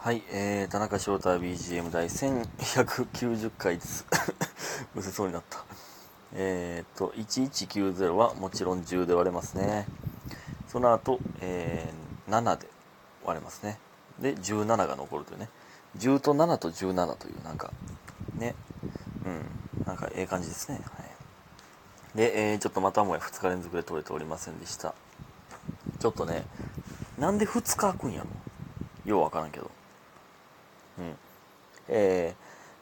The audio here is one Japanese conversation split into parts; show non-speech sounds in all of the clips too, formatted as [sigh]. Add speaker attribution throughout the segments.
Speaker 1: はい、えー、田中翔太 BGM 第1190回です。[laughs] むせそうになった。えーと、1190はもちろん10で割れますね。その後、えー、7で割れますね。で、17が残るというね。10と7と17という、なんか、ね。うん、なんかええ感じですね。はい。で、えー、ちょっとまたもや2日連続で取れておりませんでした。ちょっとね、なんで2日空くんやろようわからんけど。うん。え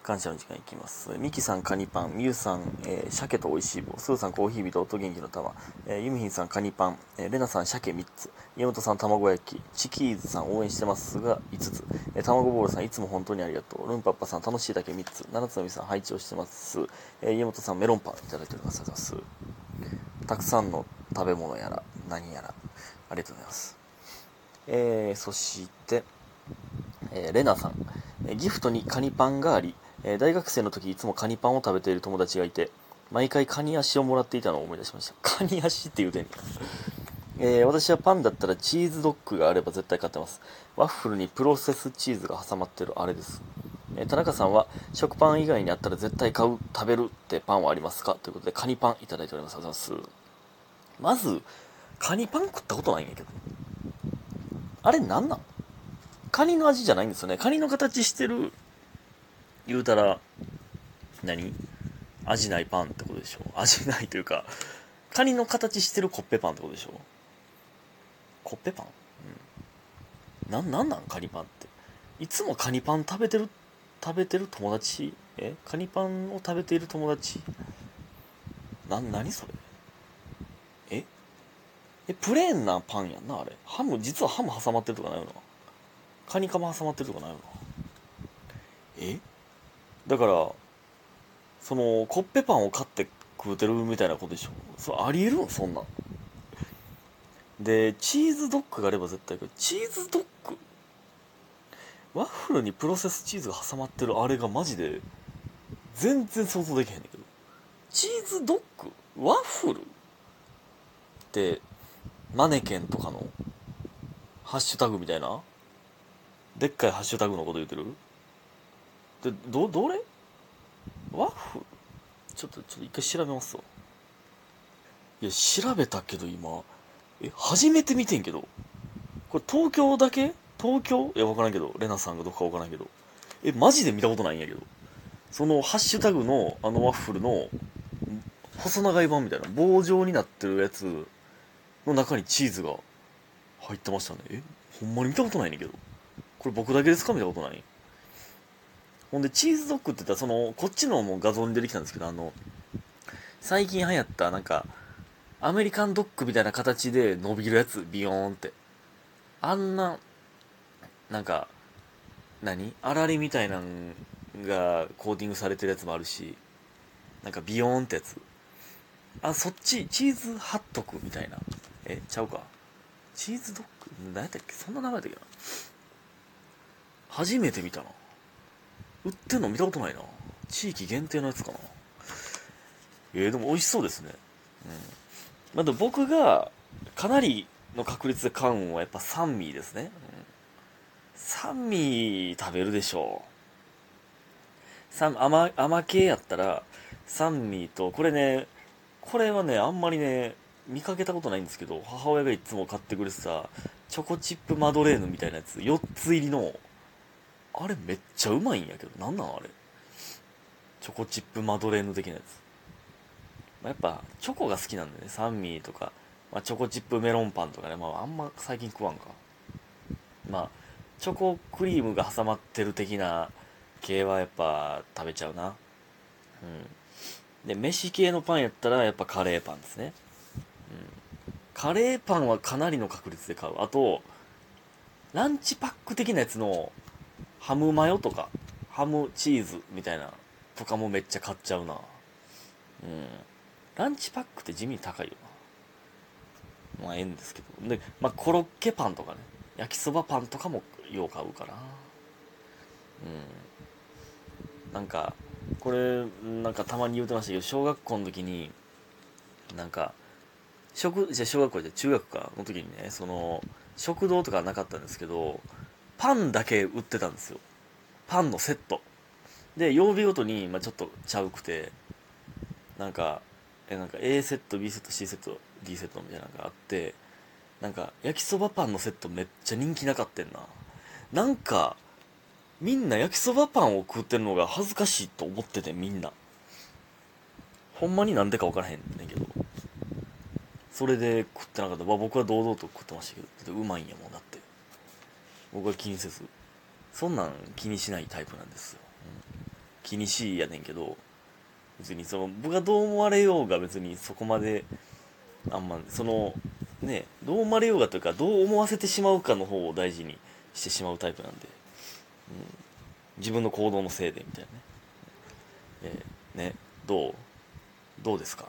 Speaker 1: ー、感謝の時間いきます。ミキさん、カニパン、ミユさん、えー、鮭と美味しい棒、スーさん、コーヒー人、音元気の玉、えー、ユミヒンさん、カニパン、えー、レナさん、鮭3つ、家元さん、卵焼き、チキーズさん、応援してますが5つ、えー、卵ボールさん、いつも本当にありがとう、ルンパッパさん、楽しいだけ3つ、七つのみさん、配置をしてます、えー、家元さん、メロンパン、いただいております。ありがとうございます。たくさんの食べ物やら、何やら、ありがとうございます。えー、そして、えーレナさん、ギフトにカニパンがあり、え大学生の時いつもカニパンを食べている友達がいて、毎回カニ足をもらっていたのを思い出しました。[laughs] カニ足って言うてんねん [laughs] えー私はパンだったらチーズドッグがあれば絶対買ってます。ワッフルにプロセスチーズが挟まってるあれです。えー田中さんは食パン以外にあったら絶対買う、食べるってパンはありますか？ということでカニパンいただいております。ありがとうございます。まず、カニパン食ったことないんやけど。あれなんなん？カニの味じゃないんですよね。カニの形してる、言うたら、何？味ないパンってことでしょ味ないというか、カニの形してるコッペパンってことでしょコッペパン？うん。な、なんなん？カニパンって。いつもカニパン食べてる、食べてる友達？え？カニパンを食べている友達？な、何それ？え？え、プレーンなパンやんな、あれ。ハム、実はハム挟まってるとかないよな。カニカマ挟まってるとかないよな。え？だから、その、コッペパンを買って食うてるみたいなことでしょ？それありえるんそんな。で、チーズドッグがあれば絶対食う。チーズドッグワッフルにプロセスチーズが挟まってるあれがマジで、全然想像できへんねんけど。チーズドッグワッフル？って、マネケンとかのハッシュタグみたいなでっかいハッシュタグのこと言ってる？で、ど、どれ？ワッフ？ちょっと、ちょっと一回調べますわ。いや、調べたけど今、え、初めて見てんけど。これ東京だけ？東京？いや、わからんけど。レナさんがどこかわからんけど。え、マジで見たことないんやけど。そのハッシュタグのあのワッフルの細長い版みたいな棒状になってるやつの中にチーズが入ってましたね。え、ほんまに見たことないねんけど。これ僕だけですか？見たいなことないほんで、チーズドッグって言ったら、その、こっちのもう画像に出てきたんですけど、あの、最近流行った、なんか、アメリカンドッグみたいな形で伸びるやつ、ビヨーンって。あんな、なんか、何？あられみたいなんがコーティングされてるやつもあるし、なんかビヨーンってやつ。あ、そっち、チーズハットクみたいな。え、ちゃうか。チーズドッグ？何やったっけ？そんな名前だっけな。初めて見たな。売ってんの見たことないな。地域限定のやつかな。えー、でも美味しそうですね。うん。まあ、でも僕がかなりの確率で買うんはやっぱサンミーですね。うん、サンミー食べるでしょう。サン甘、甘系やったら、サンミーと、これね、これはね、あんまりね、見かけたことないんですけど、母親がいつも買ってくれてた、チョコチップマドレーヌみたいなやつ、4つ入りの、あれめっちゃうまいんやけど、なんなんあれ。チョコチップマドレーヌ的なやつ。まあ、やっぱ、チョコが好きなんでね、サンミーとか、まあ、チョコチップメロンパンとかね、まあ、あんま最近食わんか。まあ、チョコクリームが挟まってる的な系はやっぱ食べちゃうな。うん。で、飯系のパンやったらやっぱカレーパンですね。うん。カレーパンはかなりの確率で買う。あと、ランチパック的なやつのハムマヨとか、ハムチーズみたいなとかもめっちゃ買っちゃうな。うん。ランチパックって地味に高いよな。まあええんですけど。で、まあコロッケパンとかね。焼きそばパンとかもよう買うかな。うん。なんか、これ、なんかたまに言うてましたけど、小学校の時に、なんか、食、じゃ小学校じゃ中学かの時にね、その、食堂とかなかったんですけど、パンだけ売ってたんですよ。パンのセット。で曜日ごとに、まあ、ちょっとちゃうくてなんかえなんか A セット B セット C セット D セットみたいなのがあってなんか焼きそばパンのセットめっちゃ人気なかったんな。なんかみんな焼きそばパンを食ってるのが恥ずかしいと思っててみんな。ほんまになんでか分からへんねんけど。それで食ってなかった、まあ、僕は堂々と食ってましたけどうまいんやもんだって。僕は気にせず。そんなん気にしないタイプなんですよ、うん、気にしいやねんけど別にその僕がどう思われようが別にそこまであんまそのねどう思われようがというかどう思わせてしまうかの方を大事にしてしまうタイプなんで、うん、自分の行動のせいでみたいなね,、えー、ねどうどうですか？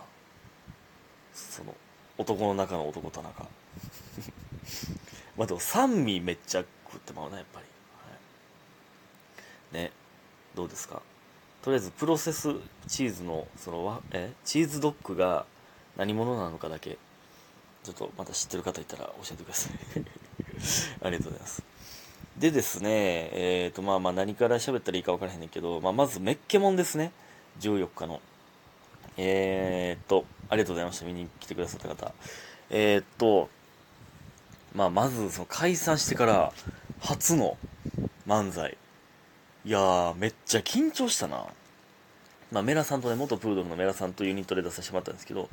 Speaker 1: その男の中の男田中。[laughs] まあでも酸味めっちゃ食ってまうなやっぱり、はい、ね。どうですか？とりあえずプロセスチーズのそのえ？チーズドッグが何者なのかだけちょっとまた知ってる方いたら教えてください。[laughs] ありがとうございます。でですねえっ、ー、とまあまあ何から喋ったらいいか分からへんねんけど、まあ、まずメッケモンですね。14日の。えー、っとありがとうございました。見に来てくださった方。えー、っとまあまずその解散してから初の漫才。いやーめっちゃ緊張したな。まあ、メラさんとね元プードルのメラさんとユニットで出させてもらったんですけど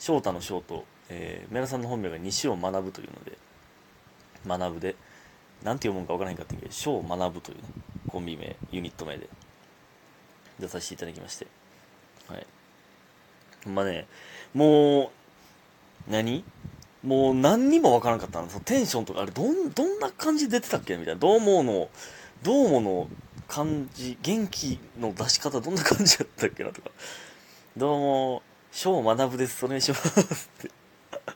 Speaker 1: 翔太の翔と、えー、メラさんの本名が西尾学というので学ぶで。なんて読むんか分からへんかったけど翔学というねコンビ名ユニット名で出させていただきまして。はい。まあねもう何？もう何にも分からんかったの。そのテンションとかあれどんどんな感じ出てたっけ？みたいな。どうもの？どうもの？感じ元気の出し方どんな感じやったっけなとか。どうも翔学です。お願いしますって。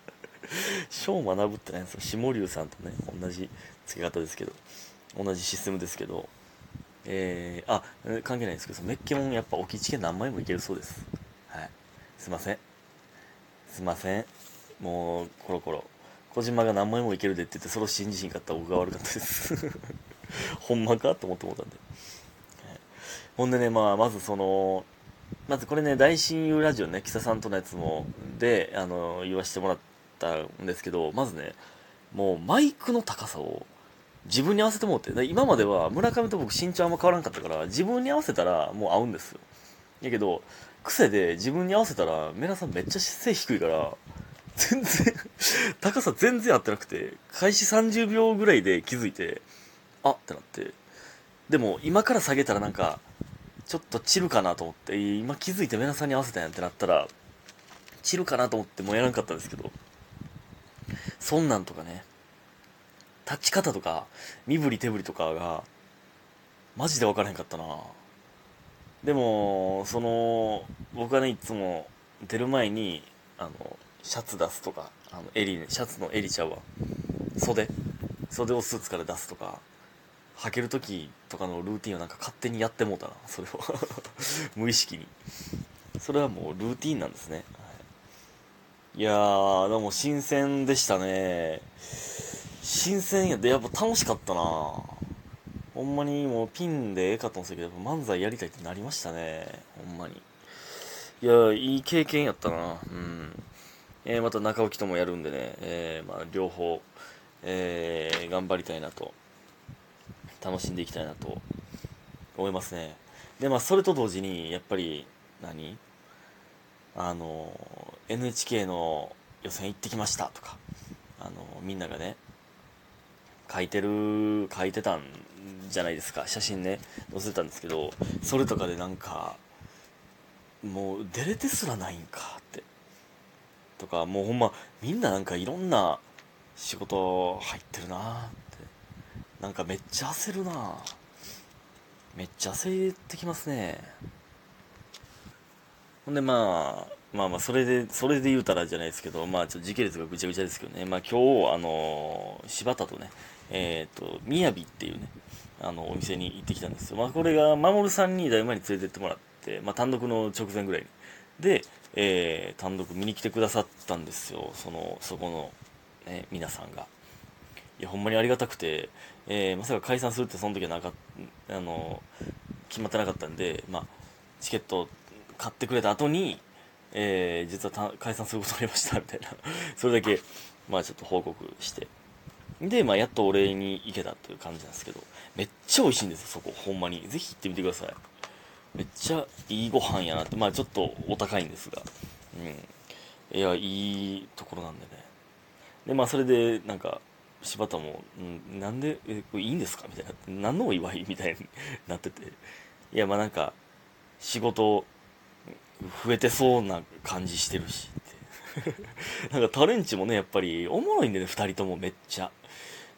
Speaker 1: [laughs] 翔学って何ですか？下龍さんとね同じ付け方ですけど。同じシステムですけど。えー、あ関係ないんですけどメッケモンやっぱ置きチケ何枚もいけるそうです。はい。すいません。すいません。もうコロコロ。小島が何枚もいけるでって言ってそれを信じひんかった僕が悪かったです。[laughs] ほんまかと思って思ったんで、ほんでね、まあ、まずそのまずこれね大親友ラジオね木佐さんとのやつもであの言わせてもらったんですけどまずねもうマイクの高さを自分に合わせてもって今までは村上と僕身長あんま変わらんかったから自分に合わせたらもう合うんですよ。やけど癖で自分に合わせたらメラさんめっちゃ背低いから全然 [laughs] 高さ全然合ってなくて開始30秒ぐらいで気づいてあってなって。でも今から下げたらなんかちょっと散るかなと思って今気づいてメラさんに合わせたんやってなったら散るかなと思ってもうやらんかったんですけどそんなんとかね立ち方とか身振り手振りとかがマジで分からへんかったな。でもその僕はねいつも出る前にあのシャツ出すとかあの襟、ね、シャツの襟ちゃうわ。袖？袖をスーツから出すとか履ける時とかのルーティンをなんか勝手にやってもうたなそれを。[laughs] 無意識に。それはもうルーティンなんですね、はい、いやーでも新鮮でしたね。新鮮やで。やっぱ楽しかったな。ほんまにもうピンでええかと思うんですけど漫才やりたいってなりましたね。ほんまに。いやいい経験やったな。うん。えー、また中置ともやるんでね、えー、まあ、両方、えー、頑張りたいなと、楽しんでいきたいなと思いますね。で、まあ、それと同時に、やっぱり何、あの、NHK の予選行ってきましたとか、あの、みんながね、書いてる、書いてたんじゃないですか、写真ね、載せたんですけど、それとかでなんか、もう出れてすらないんかとかもうほんまみんななんかいろんな仕事入ってるなって。なんかめっちゃ焦るなめっちゃ焦ってきますね。ほんでまあまあまあそれでそれで言うたらじゃないですけどまあちょっと時系列がぐちゃぐちゃですけどね。まあ今日あの柴田とねえっ、ー、とみやびっていうねあのお店に行ってきたんですよ。まあこれが守さんにだいぶ前に連れてってもらってまあ単独の直前ぐらいに。でえー、単独見に来てくださったんですよ。そのそこの、ね、皆さんが。いやほんまにありがたくて、えー、まさか解散するってその時はなかあの決まってなかったんで、まあ、チケット買ってくれた後に、えー、実は解散することになりましたみたいな。[laughs] それだけ、まあ、ちょっと報告して。で、まあ、やっとお礼に行けたという感じなんですけど。めっちゃ美味しいんですよそこ。ほんまに。ぜひ行ってみてください。めっちゃいいご飯やなってまあちょっとお高いんですがうんいやいいところなんでねでまあそれでなんか柴田も、うん、なんで、え、これいいんですか？みたいな。何のお祝い？みたいに [laughs] なってて。いや、まあなんか、仕事、増えてそうな感じしてるしって。[laughs] なんかタレンチもね、やっぱり、おもろいんでね、二人ともめっちゃ。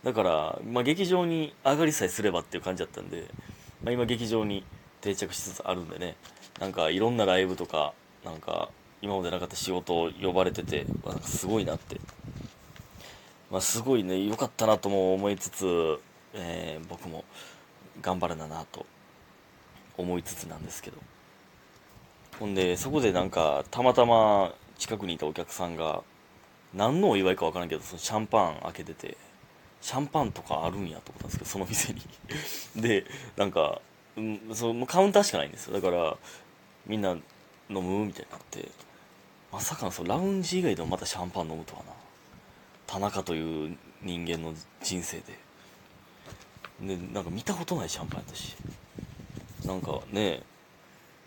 Speaker 1: だから、まあ劇場に上がりさえすればっていう感じだったんで、まあ今劇場に定着しつつあるんでね、なんかいろんなライブとか、なんか、今までなかった仕事を呼ばれてて、なんかすごいなって。まあ、すごいね良かったなとも思いつつ、えー、僕も頑張らななと思いつつなんですけど。ほんでそこでなんかたまたま近くにいたお客さんが何のお祝いか分からんけどそのシャンパン開けててシャンパンとかあるんやと思ったんですけどその店に。[laughs] でなんか、うん、そのカウンターしかないんですよ。だからみんな飲むみたいになって。まさかのそのラウンジ以外でもまたシャンパン飲むとはな。田中という人間の人生で。でなんか見たことないシャンパンやったし。なんかね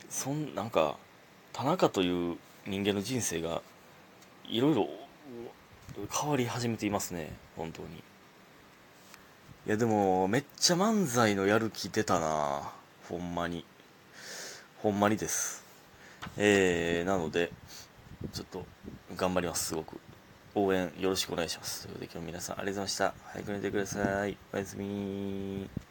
Speaker 1: そんなんか田中という人間の人生がいろいろ変わり始めていますね。本当に。いやでもめっちゃ漫才のやる気出たな。ほんまにほんまにですえー、なのでちょっと頑張りますすごく応援よろしくお願いします。ということで今日皆さんありがとうございました。早く寝てください。おやすみ